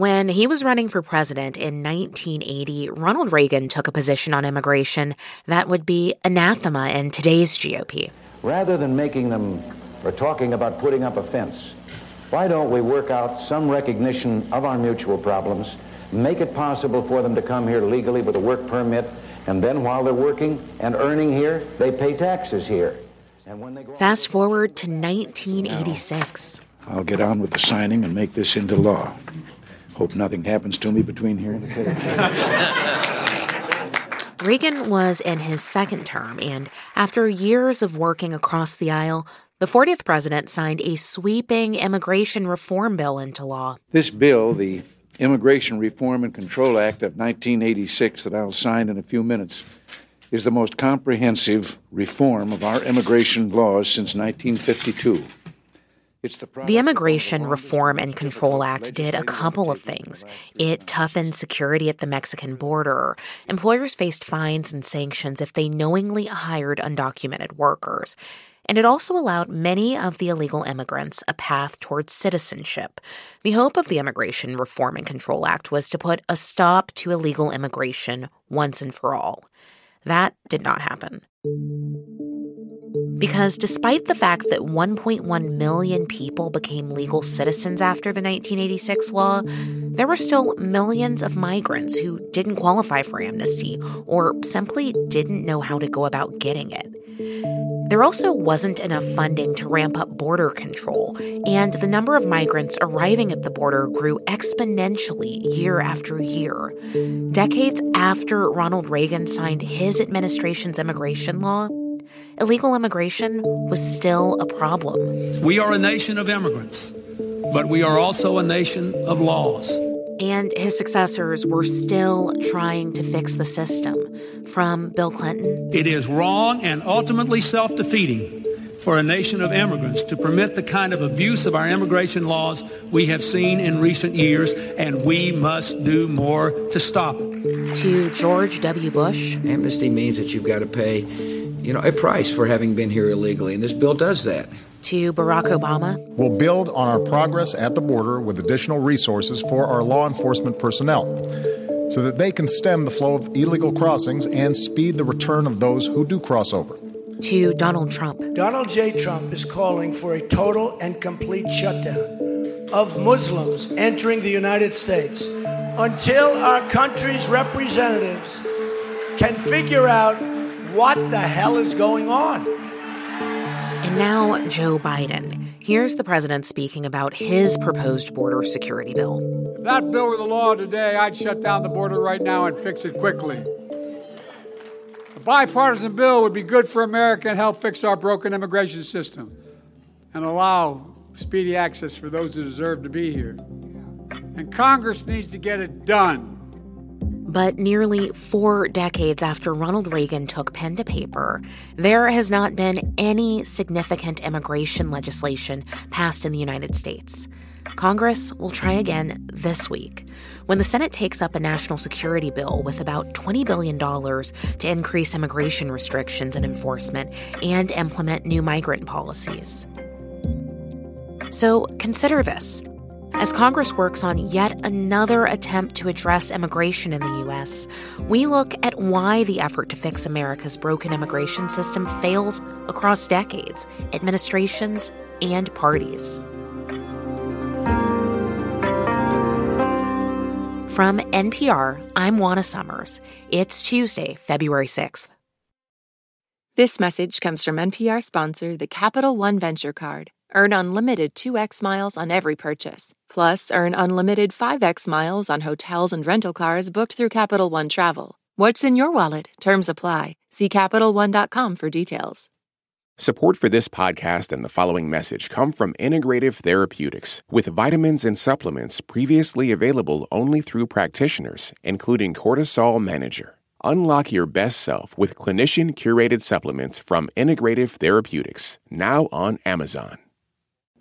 When he was running for president in 1980, Ronald Reagan took a position on immigration that would be anathema in today's GOP. Rather than making them or talking about putting up a fence, why don't we work out some recognition of our mutual problems, make it possible for them to come here legally with a work permit, and then while they're working and earning here, they pay taxes here. Fast forward to 1986. Now, I'll get on with the signing and make this into law. Hope nothing happens to me between here and the table. Reagan was in his second term, and after years of working across the aisle, the 40th president signed a sweeping immigration reform bill into law. This bill, the Immigration Reform and Control Act of 1986, that I'll sign in a few minutes, is the most comprehensive reform of our immigration laws since 1952. The, the Immigration Reform and Control Act did a couple of things. It toughened security at the Mexican border. Employers faced fines and sanctions if they knowingly hired undocumented workers and it also allowed many of the illegal immigrants a path towards citizenship. The hope of the Immigration Reform and Control Act was to put a stop to illegal immigration once and for all. That did not happen. Because despite the fact that 1.1 million people became legal citizens after the 1986 law, there were still millions of migrants who didn't qualify for amnesty or simply didn't know how to go about getting it. There also wasn't enough funding to ramp up border control, and the number of migrants arriving at the border grew exponentially year after year. Decades after Ronald Reagan signed his administration's immigration law, illegal immigration was still a problem. We are a nation of immigrants, but we are also a nation of laws and his successors were still trying to fix the system. From Bill Clinton It is wrong and ultimately self defeating for a nation of immigrants to permit the kind of abuse of our immigration laws we have seen in recent years, and we must do more to stop it. To George W. Bush. Amnesty means that you've got to pay, you know, a price for having been here illegally, and this bill does that to Barack Obama. We'll build on our progress at the border with additional resources for our law enforcement personnel so that they can stem the flow of illegal crossings and speed the return of those who do cross over. To Donald Trump. Donald J. Trump is calling for a total and complete shutdown of Muslims entering the United States until our country's representatives can figure out what the hell is going on. And now, Joe Biden. Here's the president speaking about his proposed border security bill. If that bill were the law today, I'd shut down the border right now and fix it quickly. A bipartisan bill would be good for America and help fix our broken immigration system and allow speedy access for those who deserve to be here. And Congress needs to get it done. But nearly four decades after Ronald Reagan took pen to paper, there has not been any significant immigration legislation passed in the United States. Congress will try again this week when the Senate takes up a national security bill with about $20 billion to increase immigration restrictions and enforcement and implement new migrant policies. So consider this as Congress works on yet another attempt to address immigration in the U.S., we look at why the effort to fix America's broken immigration system fails across decades, administrations, and parties. From NPR, I'm Juana Summers. It's Tuesday, February 6th. This message comes from NPR sponsor, the Capital One Venture Card. Earn unlimited 2x miles on every purchase. Plus, earn unlimited 5x miles on hotels and rental cars booked through Capital One Travel. What's in your wallet? Terms apply. See CapitalOne.com for details. Support for this podcast and the following message come from Integrative Therapeutics, with vitamins and supplements previously available only through practitioners, including Cortisol Manager. Unlock your best self with clinician curated supplements from Integrative Therapeutics, now on Amazon.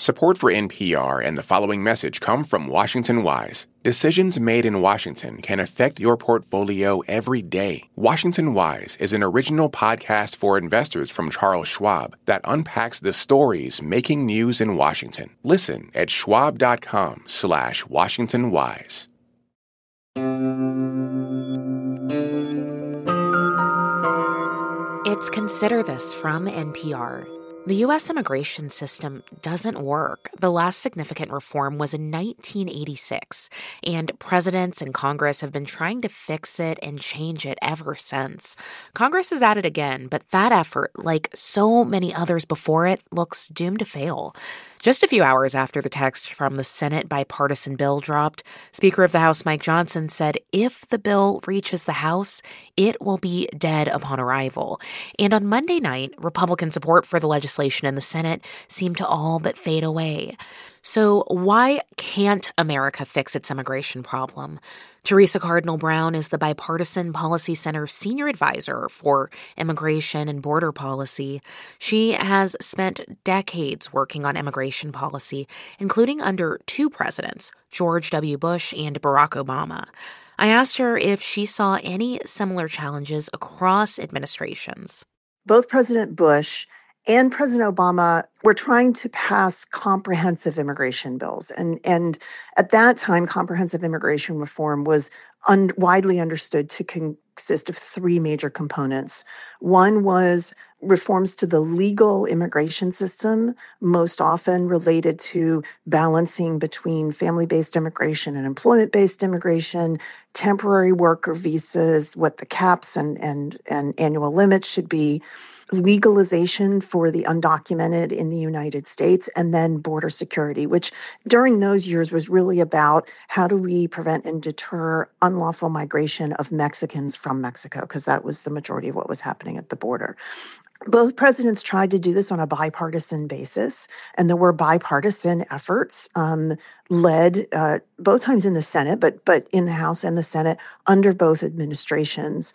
Support for NPR and the following message come from Washington Wise. Decisions made in Washington can affect your portfolio every day. Washington Wise is an original podcast for investors from Charles Schwab that unpacks the stories making news in Washington. Listen at schwab.com slash Washington Wise. It's Consider This from NPR. The U.S. immigration system doesn't work. The last significant reform was in 1986, and presidents and Congress have been trying to fix it and change it ever since. Congress is at it again, but that effort, like so many others before it, looks doomed to fail. Just a few hours after the text from the Senate bipartisan bill dropped, Speaker of the House Mike Johnson said if the bill reaches the House, it will be dead upon arrival. And on Monday night, Republican support for the legislation in the Senate seemed to all but fade away. So, why can't America fix its immigration problem? Teresa Cardinal Brown is the Bipartisan Policy Center Senior Advisor for Immigration and Border Policy. She has spent decades working on immigration policy, including under two presidents, George W. Bush and Barack Obama. I asked her if she saw any similar challenges across administrations. Both President Bush and President Obama were trying to pass comprehensive immigration bills. And, and at that time, comprehensive immigration reform was un- widely understood to consist of three major components. One was reforms to the legal immigration system, most often related to balancing between family based immigration and employment based immigration, temporary worker visas, what the caps and, and, and annual limits should be legalization for the undocumented in the United States, and then border security, which during those years was really about how do we prevent and deter unlawful migration of Mexicans from Mexico, because that was the majority of what was happening at the border. Both presidents tried to do this on a bipartisan basis, and there were bipartisan efforts um, led uh, both times in the Senate, but but in the House and the Senate under both administrations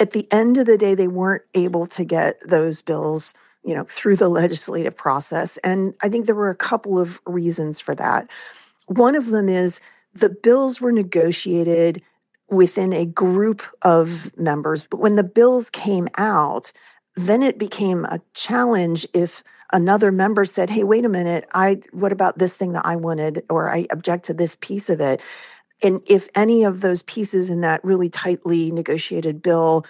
at the end of the day, they weren't able to get those bills, you know, through the legislative process. And I think there were a couple of reasons for that. One of them is the bills were negotiated within a group of members, but when the bills came out, then it became a challenge if another member said, "Hey, wait a minute, I what about this thing that I wanted or I object to this piece of it." And if any of those pieces in that really tightly negotiated bill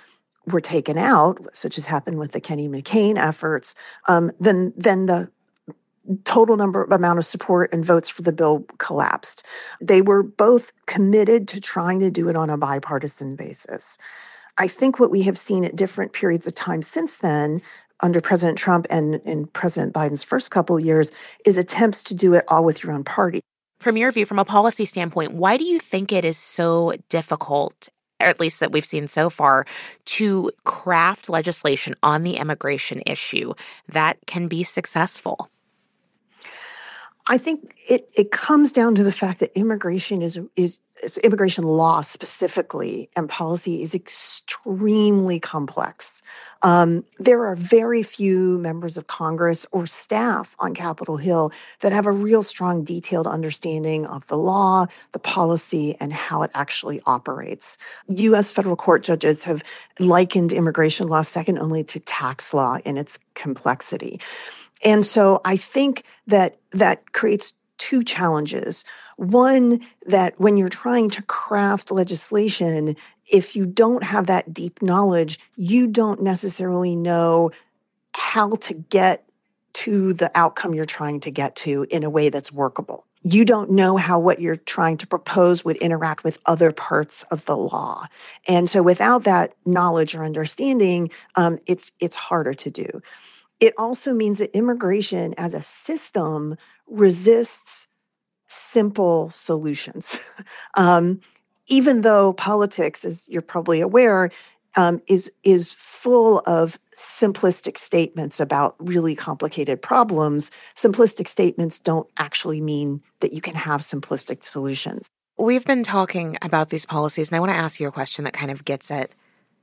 were taken out, such as happened with the Kennedy McCain efforts, um, then then the total number amount of support and votes for the bill collapsed. They were both committed to trying to do it on a bipartisan basis. I think what we have seen at different periods of time since then under President Trump and in President Biden's first couple years is attempts to do it all with your own party from your view, from a policy standpoint, why do you think it is so difficult, at least that we've seen so far, to craft legislation on the immigration issue that can be successful? I think it, it comes down to the fact that immigration is, is, is immigration law specifically and policy is extremely complex. Um, there are very few members of Congress or staff on Capitol Hill that have a real strong, detailed understanding of the law, the policy, and how it actually operates. U.S. federal court judges have likened immigration law second only to tax law in its complexity. And so I think that that creates two challenges. One, that when you're trying to craft legislation, if you don't have that deep knowledge, you don't necessarily know how to get to the outcome you're trying to get to in a way that's workable. You don't know how what you're trying to propose would interact with other parts of the law. And so without that knowledge or understanding, um, it's, it's harder to do. It also means that immigration as a system resists simple solutions. um, even though politics, as you're probably aware, um, is is full of simplistic statements about really complicated problems. Simplistic statements don't actually mean that you can have simplistic solutions. We've been talking about these policies, and I want to ask you a question that kind of gets at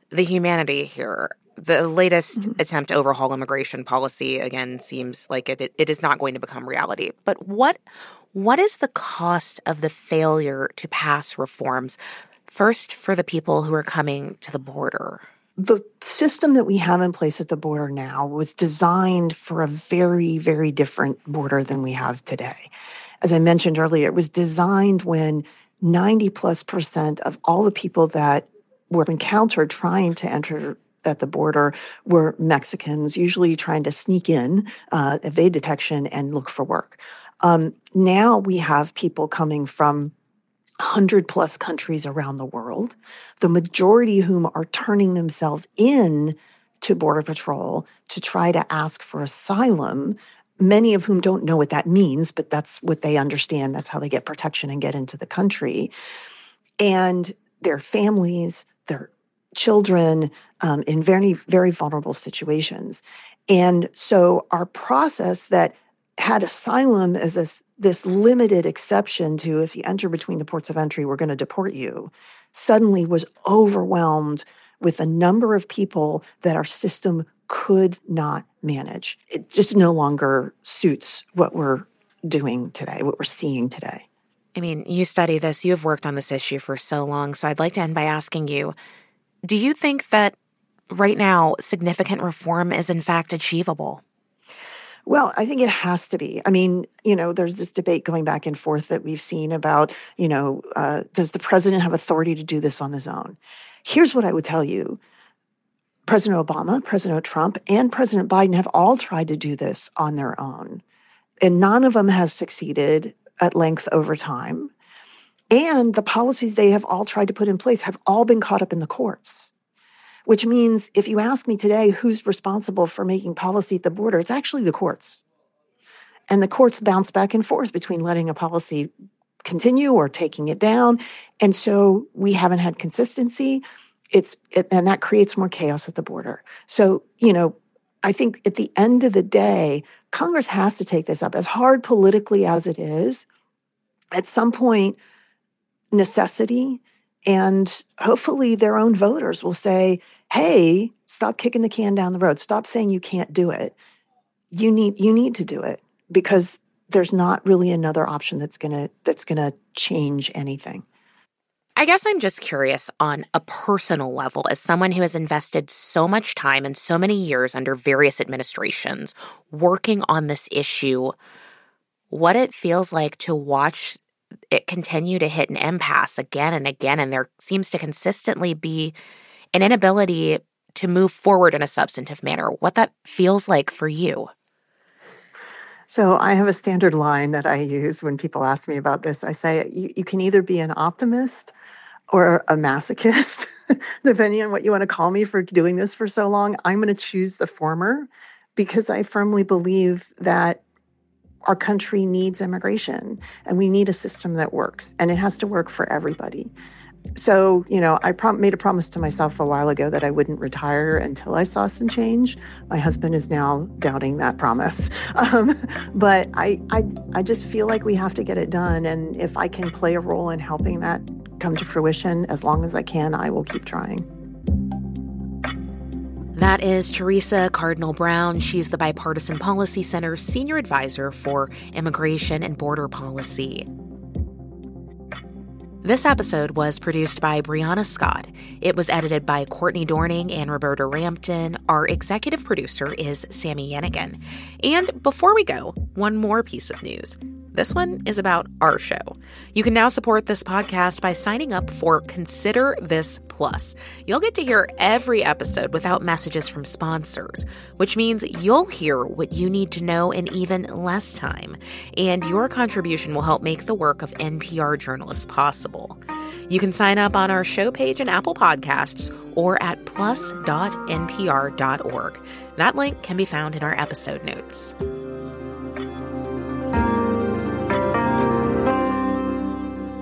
the humanity here the latest mm-hmm. attempt to overhaul immigration policy again seems like it, it is not going to become reality. But what what is the cost of the failure to pass reforms? First, for the people who are coming to the border. The system that we have in place at the border now was designed for a very, very different border than we have today. As I mentioned earlier, it was designed when 90 plus percent of all the people that were encountered trying to enter at the border were Mexicans, usually trying to sneak in, uh, evade detection, and look for work. Um, now we have people coming from 100 plus countries around the world, the majority of whom are turning themselves in to Border Patrol to try to ask for asylum, many of whom don't know what that means, but that's what they understand. That's how they get protection and get into the country. And their families, their children um, in very, very vulnerable situations. And so our process that had asylum as this, this limited exception to if you enter between the ports of entry, we're going to deport you, suddenly was overwhelmed with a number of people that our system could not manage. It just no longer suits what we're doing today, what we're seeing today. I mean, you study this, you have worked on this issue for so long. So I'd like to end by asking you do you think that right now significant reform is in fact achievable? Well, I think it has to be. I mean, you know, there's this debate going back and forth that we've seen about, you know, uh, does the president have authority to do this on his own? Here's what I would tell you President Obama, President Trump, and President Biden have all tried to do this on their own. And none of them has succeeded at length over time. And the policies they have all tried to put in place have all been caught up in the courts, which means if you ask me today who's responsible for making policy at the border, it's actually the courts. And the courts bounce back and forth between letting a policy continue or taking it down. And so we haven't had consistency. It's it, and that creates more chaos at the border. So, you know, I think at the end of the day, Congress has to take this up as hard politically as it is. At some point, necessity. And hopefully their own voters will say, hey, stop kicking the can down the road. Stop saying you can't do it. You need you need to do it because there's not really another option that's gonna that's gonna change anything. I guess I'm just curious on a personal level, as someone who has invested so much time and so many years under various administrations working on this issue, what it feels like to watch it continue to hit an impasse again and again. And there seems to consistently be an inability to move forward in a substantive manner. What that feels like for you. So I have a standard line that I use when people ask me about this. I say, you, you can either be an optimist or a masochist, depending on what you want to call me for doing this for so long. I'm going to choose the former because I firmly believe that our country needs immigration and we need a system that works and it has to work for everybody. So, you know, I prom- made a promise to myself a while ago that I wouldn't retire until I saw some change. My husband is now doubting that promise. Um, but I, I, I just feel like we have to get it done. And if I can play a role in helping that come to fruition, as long as I can, I will keep trying. That is Teresa Cardinal Brown. She's the Bipartisan Policy Center's Senior Advisor for Immigration and Border Policy. This episode was produced by Brianna Scott. It was edited by Courtney Dorning and Roberta Rampton. Our executive producer is Sammy Yenigun. And before we go, one more piece of news. This one is about our show. You can now support this podcast by signing up for Consider This Plus. You'll get to hear every episode without messages from sponsors, which means you'll hear what you need to know in even less time. And your contribution will help make the work of NPR journalists possible. You can sign up on our show page in Apple Podcasts or at plus.npr.org. That link can be found in our episode notes.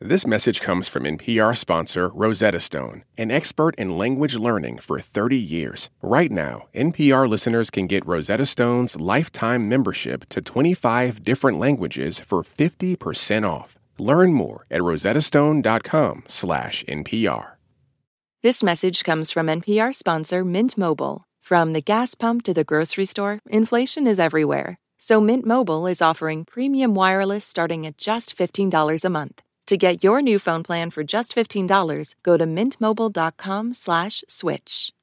This message comes from NPR sponsor Rosetta Stone, an expert in language learning for 30 years. Right now, NPR listeners can get Rosetta Stone's lifetime membership to 25 different languages for 50% off. Learn more at rosettastone.com/npr. This message comes from NPR sponsor Mint Mobile. From the gas pump to the grocery store, inflation is everywhere. So Mint Mobile is offering premium wireless starting at just $15 a month. To get your new phone plan for just $15, go to mintmobile.com slash switch.